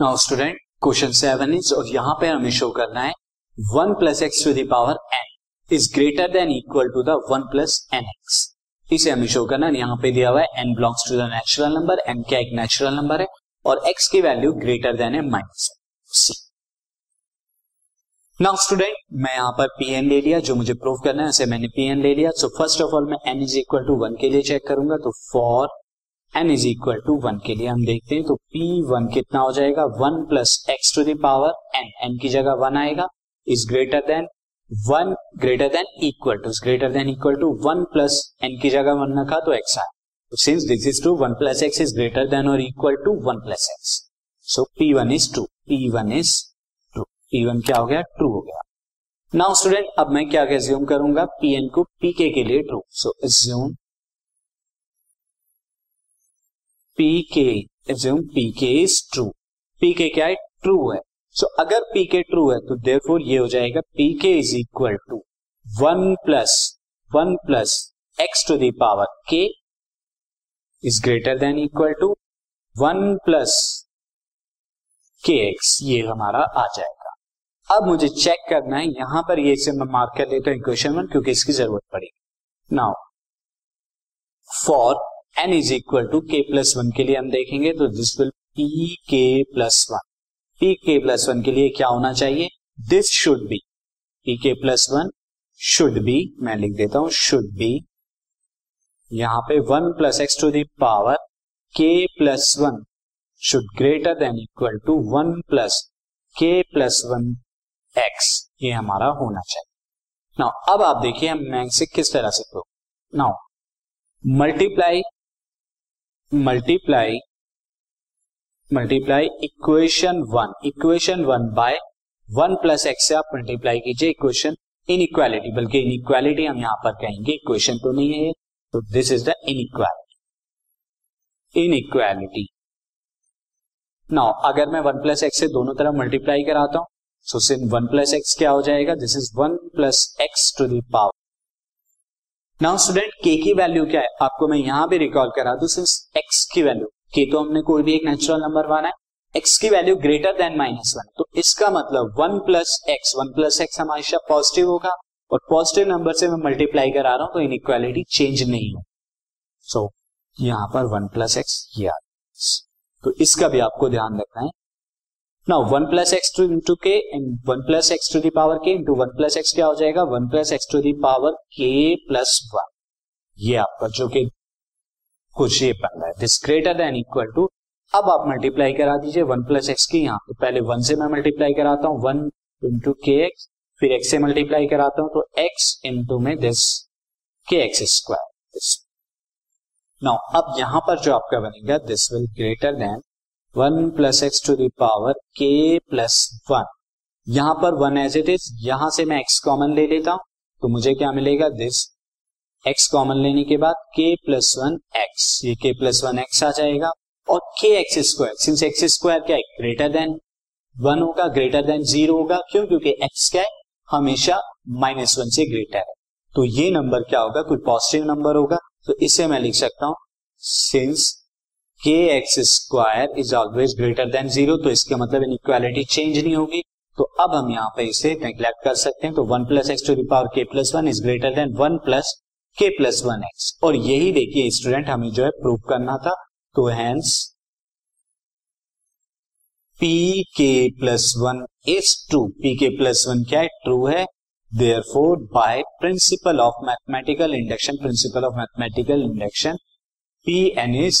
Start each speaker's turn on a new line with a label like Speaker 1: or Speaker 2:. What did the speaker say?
Speaker 1: Now student question seven is और यहाँ पे हमें शो करना है one plus x to the power n is greater than equal to the one plus n x इसे हमें शो करना है, यहाँ पे दिया हुआ है n belongs to the natural number n क्या एक नेचुरल नंबर है, और एक्स की वैल्यू ग्रेटर देन है माइनस सी नाउ स्टूडेंट मैं यहाँ पर पी एन ले लिया, जो मुझे प्रूव करना है, उसे मैंने पी एन ले लिया. सो फ़र्स्ट ऑफ़ ऑल मैं n is equal to one के लिए चेक करूँगा तो for n is equal to one के लिए हम देखते हैं तो पी वन कितना हो जाएगा? One plus x to the power n n की जगह वन आएगा is greater than one greater than equal to greater than equal to one plus n की जगह वन रखा तो एक्स आया। Since this is true one plus x is greater than और equal to one plus x so P one is true P one is true P one क्या हो गया? True हो गया। नाउ स्टूडेंट अब मैं क्या एज्यूम करूँगा? पी एन को पी के लिए true so assume P k assume P k is true P k क्या है? ट्रू है. सो so, अगर पी के ट्रू है तो देर ये हो जाएगा P k is equal to one plus one plus x to the power k is greater than equal to one plus k x ये हमारा आ जाएगा. अब मुझे चेक करना है. यहाँ पर ये से मैं मार्क कर लेता हूँ इक्वेशन वन क्योंकि इसकी ज़रूरत पड़ेगी. Now for n is equal to k plus one के लिए हम देखेंगे तो this will P k plus one P k plus one के लिए क्या होना चाहिए? This should be P k plus one should be मैं लिख देता हूँ शुड बी यहाँ पे one plus x to the power k plus one should greater than equal to one plus k plus one x ये हमारा होना चाहिए। नाउ अब आप देखिए हम मैं किस तरह से prove now multiply multiply multiply equation one equation one by one plus x से आप मल्टीप्लाई कीजिए इक्वेशन इन इक्वालिटी बल्कि इन इक्वालिटी हम यहाँ पर कहेंगे इक्वेशन तो नहीं है तो this is the inequality inequality now अगर मैं वन प्लस एक्स से दोनों तरफ़ मल्टीप्लाई कराता हूँ so since one plus x क्या हो जाएगा? This is one plus x to the power now student k की वैल्यू क्या है? आपको मैं यहाँ भी रिकॉल करा दू सिंस एक्स की वैल्यू के तो हमने कोई भी एक नेचुरल नंबर माना है। एक्स की value greater than minus one तो इसका मतलब one plus x one plus x हमेशा पॉजिटिव होगा और पॉजिटिव नंबर से मैं मल्टीप्लाई करा रहा हूँ तो इनइक्वालिटी चेंज नहीं हो सो so, यहाँ पर वन प्लस एक्स ये तो इसका भी आपको ध्यान रखना है। Now one plus x to into k one plus x to the power k into one plus x क्या हो जाएगा? One plus x to the power k plus one ये आपका जो कि कुछ ये बन रहा है। This greater than equal to अब आप मल्टीप्लाई करा दीजिए वन प्लस एक्स की यहाँ तो पहले वन से मैं मल्टीप्लाई कराता हूँ। वन इंटू के एक्स फिर एक्स से मल्टीप्लाई कराता हूँ। तो एक्स इंटू में this k x square now अब यहाँ पर जो आपका बनेगा this will greater than one plus x to the power k plus one. यहाँ पर वन एज इट इज़ यहाँ से मैं एक्स कॉमन ले लेता हूँ तो मुझे क्या मिलेगा? दिस एक्स कॉमन लेने के बाद के प्लस वन एक्स ये के प्लस वन एक्स आ जाएगा। और k x square since x square क्या है? ग्रेटर देन वन होगा ग्रेटर देन ज़ीरो होगा। क्यों? क्योंकि एक्स क्या है? हमेशा माइनस वन से ग्रेटर है। तो ये नंबर क्या होगा? कोई पॉजिटिव नंबर होगा? तो इसे मैं लिख सकता हूँ since k x square is always greater than zero तो इसका मतलब इनइक्वालिटी चेंज नहीं होगी। तो अब हम यहाँ पे इसे नेग्लेक्ट कर सकते हैं तो one plus x to the power k plus one is greater than one plus k plus one x और यही देखिए स्टूडेंट हमें जो है प्रूव करना था तो hence P k plus one is true P k plus one क्या है? ट्रू है। Therefore by principle of mathematical induction principle of mathematical induction P n is